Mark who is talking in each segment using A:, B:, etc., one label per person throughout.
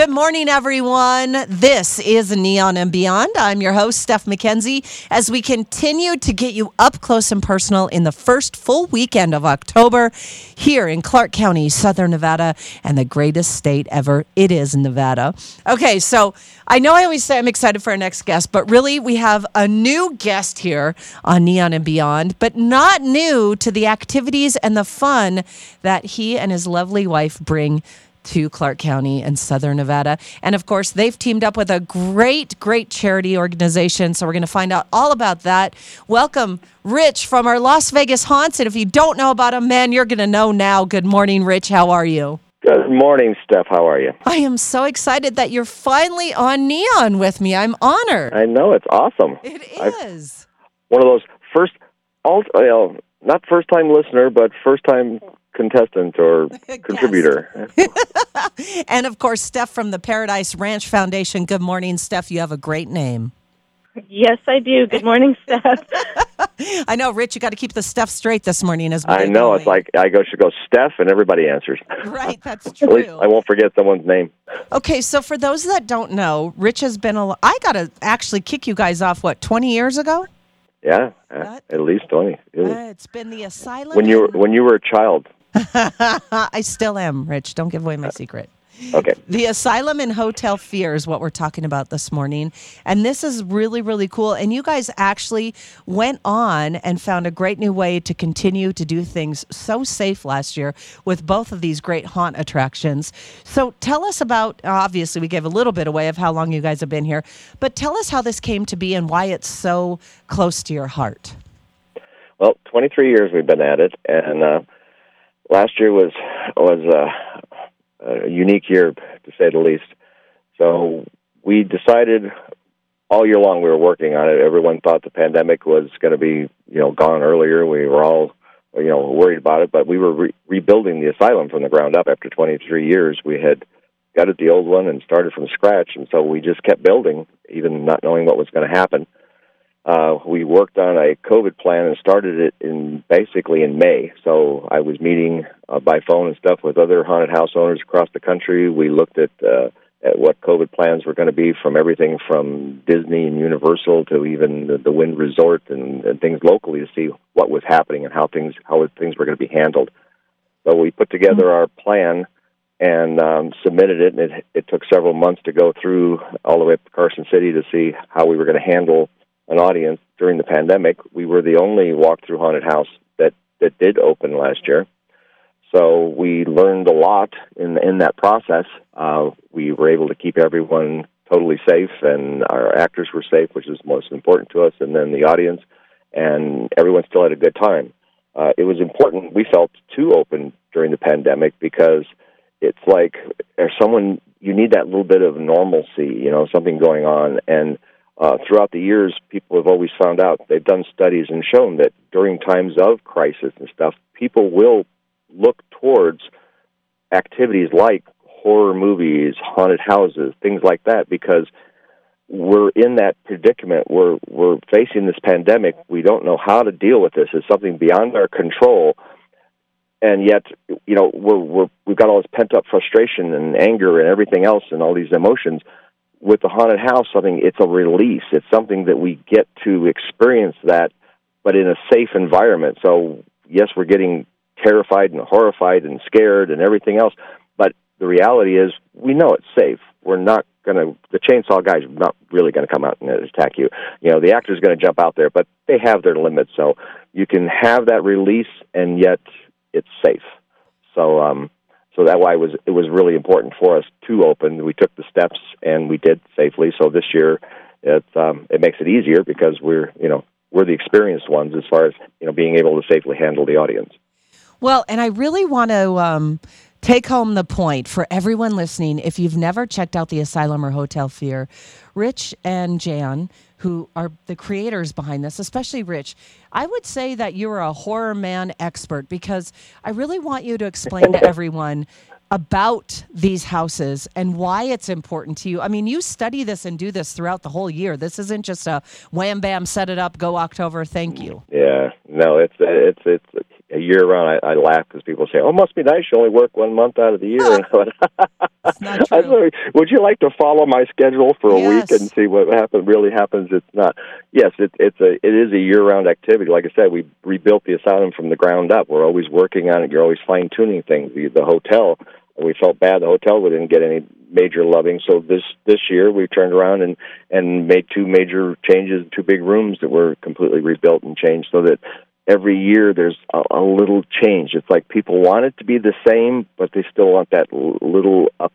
A: Good morning, everyone. This is Neon and Beyond. I'm your host, Steph McKenzie, as we continue to get you up close and personal in the first full weekend of October here in Clark County, Southern Nevada, and the greatest state ever. It is Nevada. Okay, so I know I always say I'm excited for our next guest, but really we have a new guest here on Neon and Beyond, but not new to the activities and the fun that he and his lovely wife bring to Clark County and Southern Nevada. And of course, they've teamed up with a great, great charity organization. So we're going to find out all about that. Welcome, Rich from our Las Vegas Haunts. And if you don't know about him, man, you're going to know now. Good morning, Rich. How are you?
B: Good morning, Steph. How are you?
A: I am so excited that you're finally on Neon with me. I'm honored.
B: I know it's awesome.
A: It is.
B: I've, one of those first, you know, not first time listener, but first time contestant or contributor.
A: and of course, Steph from the Paradise Ranch Foundation. Good morning, Steph. You have a great name.
C: Yes, I do. Good morning, Steph.
A: I know, Rich. You got to keep the stuff straight this morning as well.
B: I know. It's like I go should go Steph, and everybody answers.
A: Right. That's true.
B: At least I won't forget someone's name.
A: Okay, so for those that don't know, Rich has been a. I got to actually kick you guys off. What twenty years ago?
B: Yeah, at, at least twenty.
A: It uh, it's been the asylum.
B: When you were when you were a child.
A: I still am, Rich. Don't give away my secret.
B: Okay.
A: The Asylum and Hotel Fear is what we're talking about this morning. And this is really, really cool. And you guys actually went on and found a great new way to continue to do things so safe last year with both of these great haunt attractions. So tell us about, obviously, we gave a little bit away of how long you guys have been here, but tell us how this came to be and why it's so close to your heart.
B: Well, 23 years we've been at it. And, uh, last year was was a, a unique year to say the least. So we decided all year long we were working on it. Everyone thought the pandemic was going to be you know gone earlier. We were all you know worried about it, but we were re- rebuilding the asylum from the ground up after 23 years. We had gutted the old one and started from scratch, and so we just kept building, even not knowing what was going to happen uh, we worked on a COVID plan and started it in basically in May. So I was meeting uh, by phone and stuff with other haunted house owners across the country. We looked at uh, at what COVID plans were going to be from everything from Disney and Universal to even the, the Wynn Resort and, and things locally to see what was happening and how things how things were going to be handled. So we put together mm-hmm. our plan and um, submitted it, and it, it took several months to go through all the way up to Carson City to see how we were going to handle an audience during the pandemic. We were the only walk-through haunted house that that did open last year, so we learned a lot in in that process. Uh, we were able to keep everyone totally safe, and our actors were safe, which is most important to us, and then the audience, and everyone still had a good time. Uh, it was important we felt to open during the pandemic because it's like there's someone you need that little bit of normalcy, you know, something going on, and uh, throughout the years, people have always found out they've done studies and shown that during times of crisis and stuff, people will look towards activities like horror movies, haunted houses, things like that, because we're in that predicament. We're we're facing this pandemic. We don't know how to deal with this. It's something beyond our control, and yet, you know, we're we're we've got all this pent up frustration and anger and everything else and all these emotions with the haunted house something it's a release. It's something that we get to experience that but in a safe environment. So yes we're getting terrified and horrified and scared and everything else but the reality is we know it's safe. We're not going to the chainsaw guy's not really going to come out and attack you. You know the actor's going to jump out there but they have their limits. So you can have that release and yet it's safe. So um so that why it was it was really important for us to open. We took the steps and we did safely. So this year, it um, it makes it easier because we're you know we're the experienced ones as far as you know being able to safely handle the audience.
A: Well, and I really want to um, take home the point for everyone listening. If you've never checked out the Asylum or Hotel Fear, Rich and Jan who are the creators behind this, especially Rich, I would say that you're a horror man expert because I really want you to explain to everyone about these houses and why it's important to you. I mean, you study this and do this throughout the whole year. This isn't just a wham bam, set it up, go October, thank you.
B: Yeah, no, it's it's it's a year round. I, I laugh because people say, "Oh, it must be nice. You only work one month out of the year."
A: It's not
B: I
A: true.
B: say, Would you like to follow my schedule for a
A: Yes.
B: week and see what happen, really happens? It's not. Yes, it, it's a it is a year round activity. Like I said, we rebuilt the asylum from the ground up. We're always working on it. You're always fine tuning things. The, the hotel. We felt bad. The hotel we didn't get any major loving. So this this year we turned around and and made two major changes, two big rooms that were completely rebuilt and changed, so that every year there's a, a little change. It's like people want it to be the same, but they still want that little up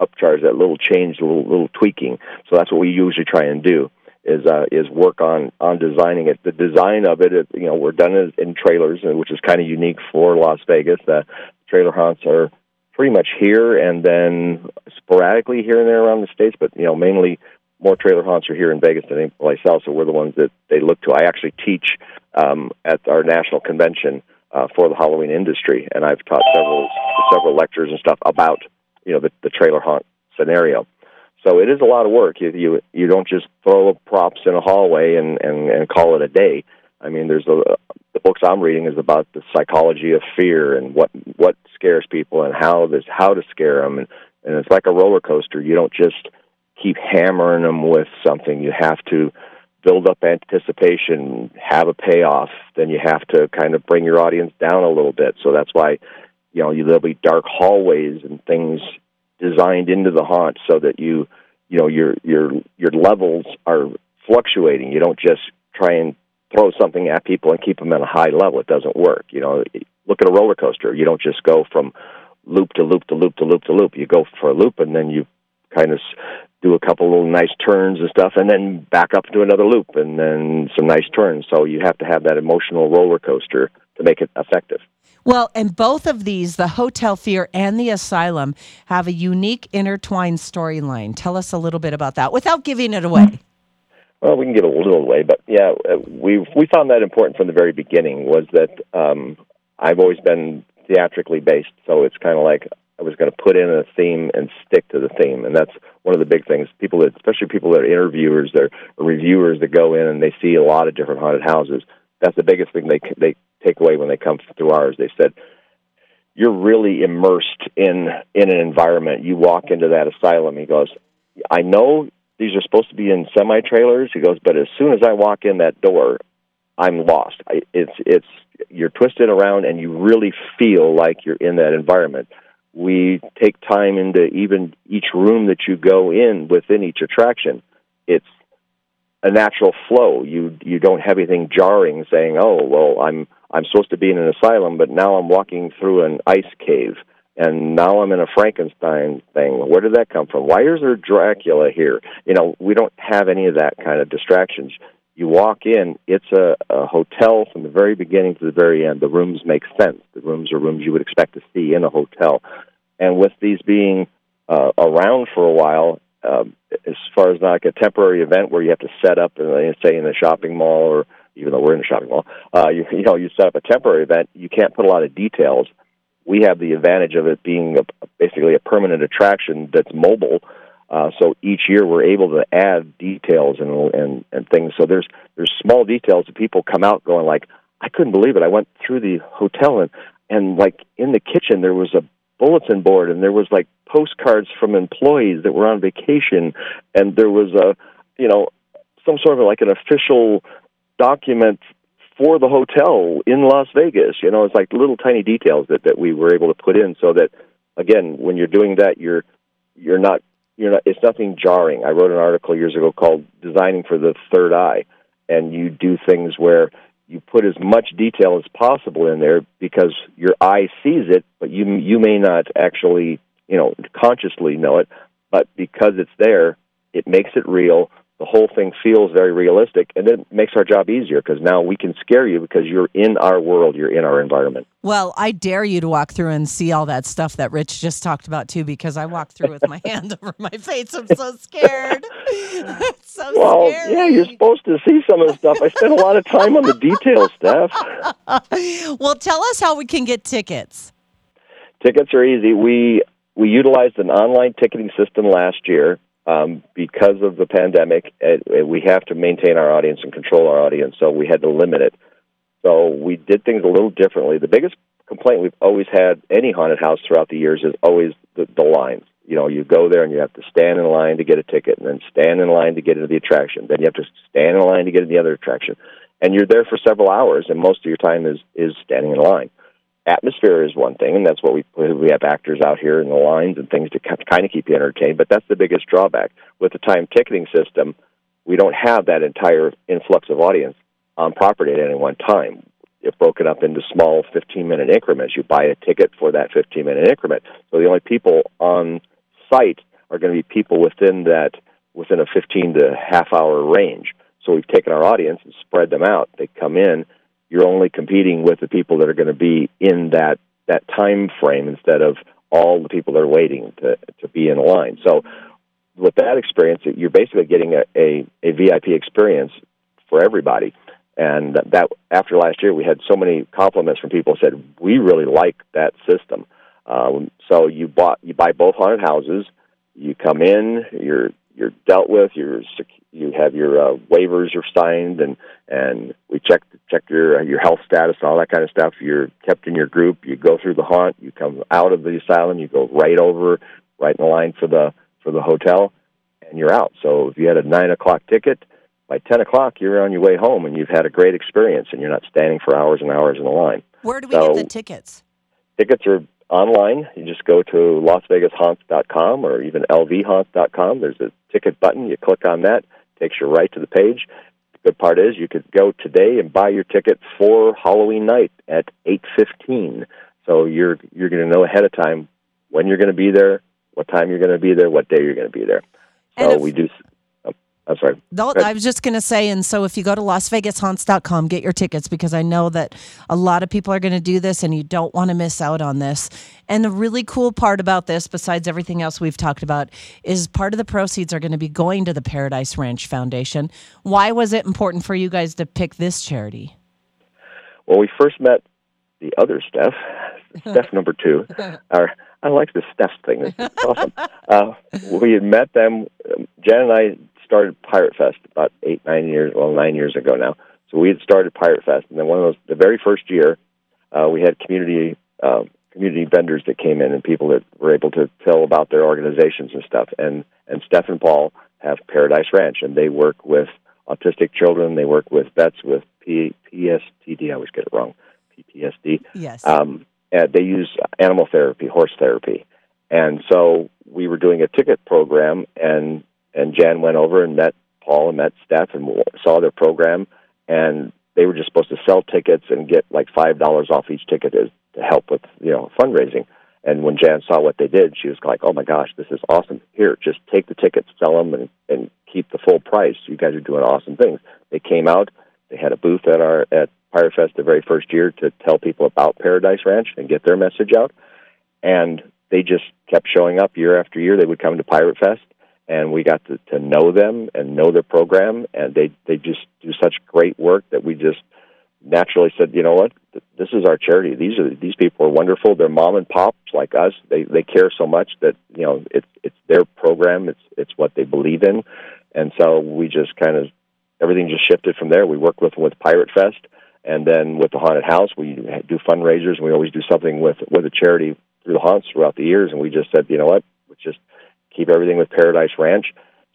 B: upcharge, that little change, little little tweaking. So that's what we usually try and do is uh, is work on on designing it. The design of it, it you know, we're done in, in trailers, uh, which is kind of unique for Las Vegas. The trailer haunts are pretty much here, and then sporadically here and there around the states, but you know, mainly more trailer haunts are here in Vegas than any place else. So we're the ones that they look to. I actually teach um, at our national convention uh, for the Halloween industry, and I've taught several several lectures and stuff about you know the, the trailer haunt scenario. So it is a lot of work. You you you don't just throw props in a hallway and and, and call it a day. I mean, there's a the books I'm reading is about the psychology of fear and what what scares people and how this how to scare them and and it's like a roller coaster. You don't just keep hammering them with something. You have to build up anticipation, have a payoff. Then you have to kind of bring your audience down a little bit. So that's why you know there'll be dark hallways and things designed into the haunt so that you you know your your your levels are fluctuating. You don't just try and throw something at people and keep them at a high level. It doesn't work. You know, look at a roller coaster. You don't just go from loop to loop to loop to loop to loop. You go for a loop and then you kind of do a couple little nice turns and stuff, and then back up to another loop and then some nice turns. So you have to have that emotional roller coaster to make it effective.
A: Well, and both of these, the Hotel Fear and the Asylum, have a unique intertwined storyline. Tell us a little bit about that without giving it away.
B: Well, we can give a little away, but yeah, uh, we we found that important from the very beginning. Was that um, I've always been theatrically based, so it's kind of like I was going to put in a theme and stick to the theme, and that's one of the big things. People that, especially people that are interviewers, they're reviewers that go in and they see a lot of different haunted houses. That's the biggest thing they they take away when they come through ours. They said you're really immersed in in an environment. You walk into that asylum. He goes, I know these are supposed to be in semi trailers. He goes, but as soon as I walk in that door, I'm lost. I, it's it's you're twisted around, and you really feel like you're in that environment. We take time into even each room that you go in within each attraction. It's a natural flow. You you don't have anything jarring saying, "Oh, well, I'm I'm supposed to be in an asylum, but now I'm walking through an ice cave." and now I'm in a Frankenstein thing. Where did that come from? Why is there Dracula here? You know, we don't have any of that kind of distractions. You walk in, it's a, a hotel from the very beginning to the very end. The rooms make sense. The rooms are rooms you would expect to see in a hotel. And with these being uh, around for a while, uh, as far as like a temporary event where you have to set up, uh, say in a shopping mall, or even though we're in a shopping mall, uh, you, you know, you set up a temporary event, you can't put a lot of details we have the advantage of it being a, basically a permanent attraction that's mobile. Uh, so each year we're able to add details and, and and things. So there's there's small details that people come out going like, I couldn't believe it. I went through the hotel and and like in the kitchen there was a bulletin board and there was like postcards from employees that were on vacation and there was a you know some sort of like an official document for the hotel in Las Vegas. You know, it's like little tiny details that, that we were able to put in so that again, when you're doing that you're you're not you're not it's nothing jarring. I wrote an article years ago called Designing for the Third Eye and you do things where you put as much detail as possible in there because your eye sees it, but you you may not actually, you know, consciously know it, but because it's there, it makes it real the whole thing feels very realistic and it makes our job easier because now we can scare you because you're in our world you're in our environment
A: Well, I dare you to walk through and see all that stuff that Rich just talked about too, because I walked through with my hand over my face. I'm so scared. it's so
B: well
A: scary.
B: yeah you're supposed to see some of the stuff i spent a lot of time on the details stuff
A: well, tell us how we can get tickets.
B: tickets are easy we we utilized an online ticketing system last year um, because of the pandemic, it, it, we have to maintain our audience and control our audience, so we had to limit it. So we did things a little differently. The biggest complaint we've always had any haunted house throughout the years is always the, the lines. You know, you go there and you have to stand in line to get a ticket, and then stand in line to get into the attraction. Then you have to stand in line to get into the other attraction, and you're there for several hours, and most of your time is is standing in line. Atmosphere is one thing, and that's what we we have actors out here in the lines and things to kind of keep you entertained. But that's the biggest drawback with the time ticketing system. We don't have that entire influx of audience on property at any one time it's broken up into small 15 minute increments. You buy a ticket for that 15 minute increment. So the only people on site are going to be people within that within a 15 to half hour range. So we've taken our audience and spread them out. They come in. You're only competing with the people that are going to be in that that time frame instead of all the people that are waiting to to be in line. So with that experience, you're basically getting a, a, a VIP experience for everybody. And that after last year, we had so many compliments from people who said we really like that system. Um, so you bought you buy both haunted houses. You come in, you're you're dealt with. You're you have your uh, waivers are signed, and and we check check your your health status and all that kind of stuff. You're kept in your group. You go through the haunt. You come out of the asylum. You go right over, right in the line for the for the hotel, and you're out. So if you had a nine o'clock ticket, by 10 o'clock, you're on your way home and you've had a great experience and you're not standing for hours and hours in the line.
A: Where do we so, get the tickets?
B: Tickets are online. You just go to LasVegasHaunts.com or even LVHaunts.com. There's a ticket button. You click on that, takes you right to the page. The good part is you could go today and buy your ticket for Halloween night at 8:15. So you're you're going to know ahead of time when you're going to be there, what time you're going to be there, what day you're going to be there. So if, we do Sorry.
A: No, I was just going to say, and so if you go to LasVegasHaunts.com, get your tickets because I know that a lot of people are going to do this and you don't want to miss out on this. And the really cool part about this, besides everything else we've talked about, is part of the proceeds are going to be going to the Paradise Ranch Foundation. Why was it important for you guys to pick this charity?
B: Well, we first met the other Steph, Steph number two. Our, I like the Steph thing. It's awesome. Uh, we had met them. Jen and I started Pirate Fest about eight, nine years, well, nine years ago now. So we had started Pirate Fest, and then one of those, the very first year, uh, we had community uh, community vendors that came in and people that were able to tell about their organizations and stuff. And and Steph and Paul have Paradise Ranch, and they work with autistic children. They work with vets with P- PSTD. I always get it wrong. PTSD.
A: Yes.
B: Um, and they use animal therapy, horse therapy, and so we were doing a ticket program, and and Jan went over and met Paul and met Steph and saw their program, and they were just supposed to sell tickets and get like five dollars off each ticket to, to help with you know fundraising. And when Jan saw what they did, she was like, "Oh my gosh, this is awesome! Here, just take the tickets, sell them, and and keep the full price. You guys are doing awesome things." They came out. They had a booth at our at Pirate Fest the very first year to tell people about Paradise Ranch and get their message out. And they just kept showing up year after year. They would come to Pirate Fest and we got to, to know them and know their program, and they they just do such great work that we just naturally said, you know what, this is our charity. These are these people are wonderful. They're mom and pops like us. They they care so much that you know it's it's their program. It's it's what they believe in, and so we just kind of everything just shifted from there. We worked with with Pirate Fest, and then with the haunted house, we do fundraisers. and We always do something with with a charity through the haunts throughout the years, and we just said, you know what, let's just keep everything with Paradise Ranch.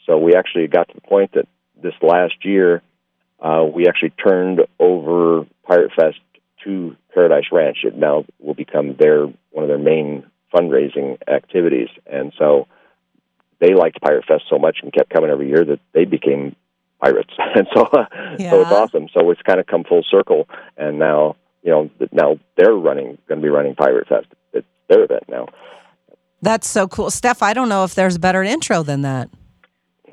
B: So we actually got to the point that this last year, uh, we actually turned over Pirate Fest to Paradise Ranch. It now will become their one of their main fundraising activities, and so they liked Pirate Fest so much and kept coming every year that they became pirates, and so uh, yeah. so it's awesome. So it's kind of come full circle, and now you know now they're running going to be running Pirate Fest. It's their event now.
A: That's so cool. Steph, I don't know if there's a better intro than that.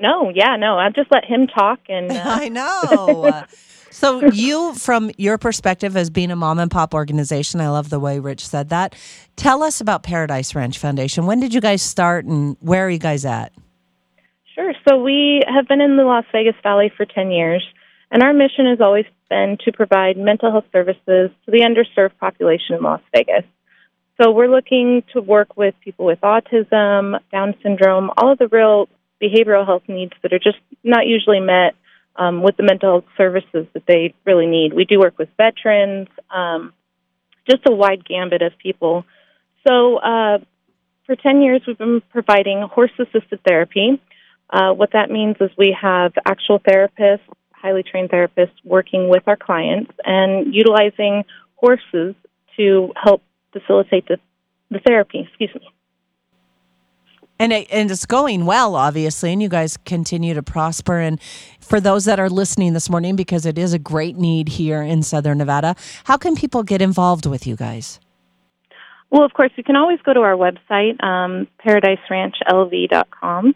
C: No, yeah, no. I'll just let him talk and uh...
A: I know. so you from your perspective as being a mom and pop organization, I love the way Rich said that. Tell us about Paradise Ranch Foundation. When did you guys start and where are you guys at?
C: Sure. So we have been in the Las Vegas Valley for 10 years, and our mission has always been to provide mental health services to the underserved population in Las Vegas. So we're looking to work with people with autism, Down syndrome, all of the real behavioral health needs that are just not usually met um, with the mental health services that they really need. We do work with veterans, um, just a wide gambit of people. So, uh, for 10 years, we've been providing horse assisted therapy. Uh, what that means is we have actual therapists, highly trained therapists, working with our clients and utilizing horses to help facilitate the, the therapy. Excuse me.
A: And it, and it's going well, obviously, and you guys continue to prosper. And for those that are listening this morning, because it is a great need here in Southern Nevada, how can people get involved with you guys?
C: Well, of course, you can always go to our website, um, paradiseranchlv.com,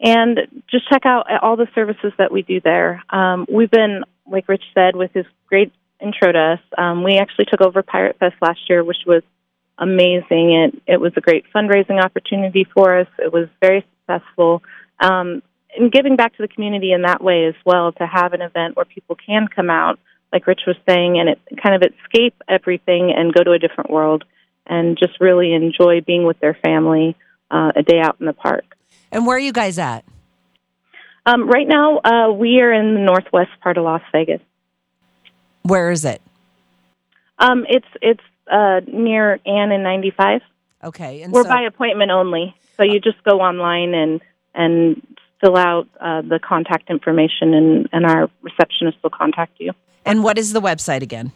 C: and just check out all the services that we do there. Um, we've been, like Rich said, with his great intro to us, um, we actually took over Pirate Fest last year, which was amazing. It it was a great fundraising opportunity for us. It was very successful. Um, and giving back to the community in that way as well to have an event where people can come out, like Rich was saying, and it kind of escape everything and go to a different world and just really enjoy being with their family uh, a day out in the park.
A: And where are you guys at?
C: Um, right now, uh, we are in the northwest part of Las Vegas.
A: Where is it?
C: Um, it's it's uh, near Ann and 95.
A: Okay, and
C: We're
A: so,
C: by appointment only, so you just go online and and fill out uh, the contact information, and, and our receptionist will contact you.
A: and what is the website again?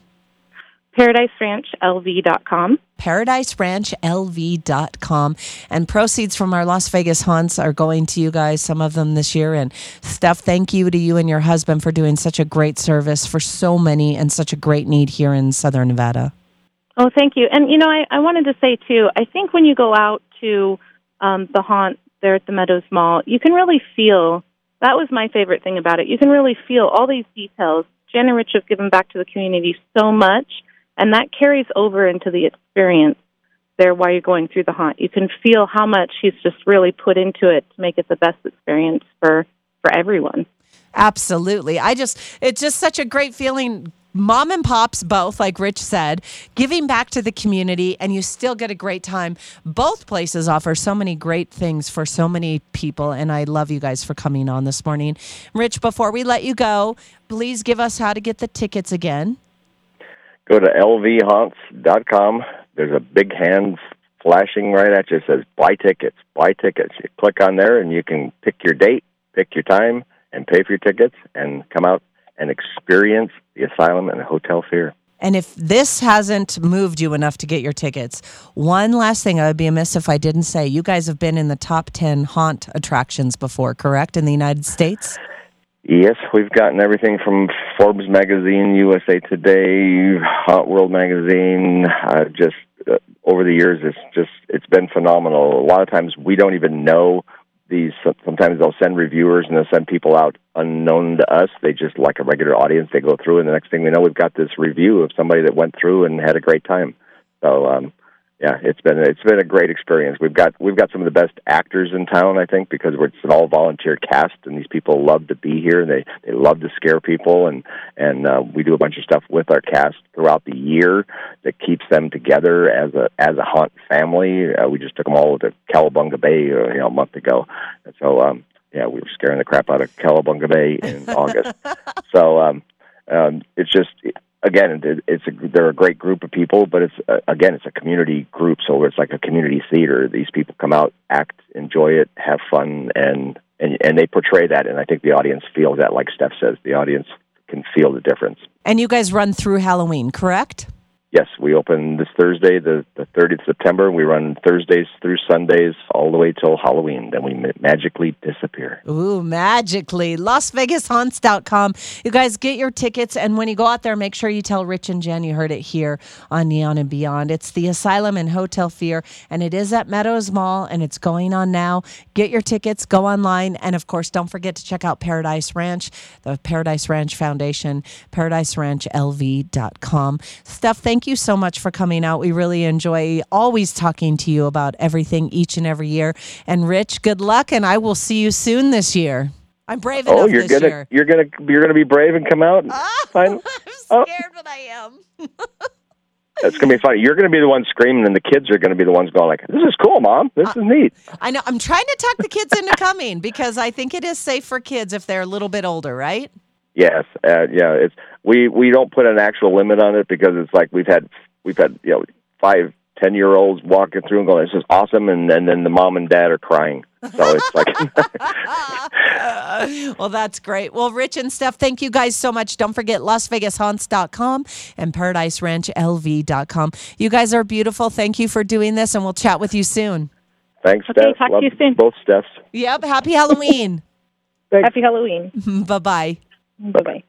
C: ParadiseRanchLV.com.
A: ParadiseRanchLV.com. And proceeds from our Las Vegas haunts are going to you guys, some of them this year. And Steph, thank you to you and your husband for doing such a great service for so many and such a great need here in Southern Nevada.
C: Oh, thank you. And you know, I, I wanted to say too. I think when you go out to um, the haunt there at the Meadows Mall, you can really feel. That was my favorite thing about it. You can really feel all these details. Jen and Rich have given back to the community so much, and that carries over into the experience there while you're going through the haunt. You can feel how much he's just really put into it to make it the best experience for for everyone.
A: Absolutely. I just, it's just such a great feeling. Mom and pops, both, like Rich said, giving back to the community, and you still get a great time. Both places offer so many great things for so many people, and I love you guys for coming on this morning. Rich, before we let you go, please give us how to get the tickets again.
B: Go to lvhaunts.com. There's a big hand flashing right at you. It says buy tickets, buy tickets. You click on there and you can pick your date, pick your time, and pay for your tickets and come out and experience the asylum and the hotel fear.
A: And if this hasn't moved you enough to get your tickets, one last thing I would be amiss if I didn't say you guys have been in the top 10 haunt attractions before, correct, in the United States?
B: Yes, we've gotten everything from Forbes magazine, USA Today, Haunt World magazine. Uh, just uh, over the years, it's just it's been phenomenal. A lot of times we don't even know these. Sometimes they'll send reviewers and they'll send people out unknown to us. They just like a regular audience. They go through, and the next thing we know, we've got this review of somebody that went through and had a great time. So um, yeah, it's been it's been a great experience. We've got we've got some of the best actors in town, I think, because we're, it's an all volunteer cast, and these people love to be here. They they love to scare people, and and uh, we do a bunch of stuff with our cast throughout the year that keeps them together as a as a haunt family. Uh, we just took them all to Cowabunga Bay, uh, you know, a month ago, and so um, yeah, we were scaring the crap out of Cowabunga Bay in August. So um, um, it's just again, it, it's a, they're a great group of people, but it's uh, again, it's a community group, so it's like a community theater. These people come out, act, enjoy it, have fun, and and and they portray that, and I think the audience feels that. Like Steph says, the audience can feel the difference.
A: And you guys run through Halloween, correct?
B: Yes, we open this Thursday, the the 30th of September. We run Thursdays through Sundays all the way till Halloween. Then we ma- magically disappear.
A: Ooh, magically. LasVegasHaunts.com. You guys get your tickets, and when you go out there, make sure you tell Rich and Jen you heard it here on Neon and Beyond. It's the Asylum and Hotel Fear, and it is at Meadows Mall, and it's going on now. Get your tickets, go online, and of course, don't forget to check out Paradise Ranch, the Paradise Ranch Foundation, ParadiseRanchLV.com. Steph, thank you so much for coming out. We really enjoy always talking to you about everything each and every year. And Rich, good luck, and I will see you soon this year. I'm brave enough
B: Oh, you're gonna
A: year.
B: you're gonna you're gonna be brave and come out. And find-
A: I'm
B: Oh.
A: scared, but I am.
B: It's gonna be funny. You're gonna be the one screaming, and the kids are gonna be the ones going like, "This is cool, mom. This is neat."
A: I know. I'm trying to talk the kids into coming because I think it is safe for kids if they're a little bit older, right?
B: Yes, uh, yeah. It's we we don't put an actual limit on it because it's like we've had we've had you know five ten year olds walking through and going, "This is awesome," and then then the mom and dad are crying. So it's like
A: well, that's great. Well, Rich and Steph, thank you guys so much. Don't forget LasVegasHaunts.com and ParadiseRanchLV.com. You guys are beautiful. Thank you for doing this, and we'll chat with you soon.
B: thanks,
C: Okay,
B: Steph.
C: talk to you soon.
B: Both Stephs.
A: Yep. Happy Halloween.
C: Happy Halloween.
A: bye bye.
C: Bye bye.